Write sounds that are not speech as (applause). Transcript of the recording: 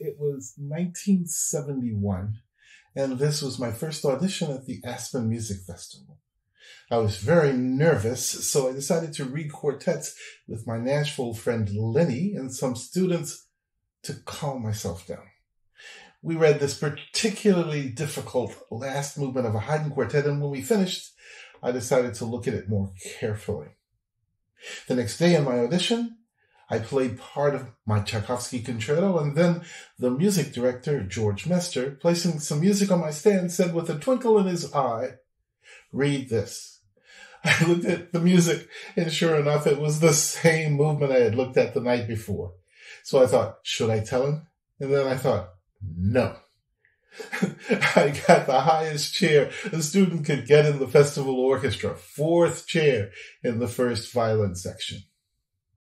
it was 1971, and this was my first audition at the Aspen Music Festival. I was very nervous, so I decided to read quartets with my Nashville friend Lenny and some students to calm myself down. We read this particularly difficult last movement of a Haydn quartet, and when we finished, I decided to look at it more carefully. The next day in my audition, I played part of my Tchaikovsky concerto, and then the music director, George Mester, placing some music on my stand, said with a twinkle in his eye, read this. (laughs) I looked at the music, and sure enough, it was the same movement I had looked at the night before. So I thought, should I tell him? And then I thought, no. (laughs) I got the highest chair a student could get in the festival orchestra, fourth chair in the first violin section.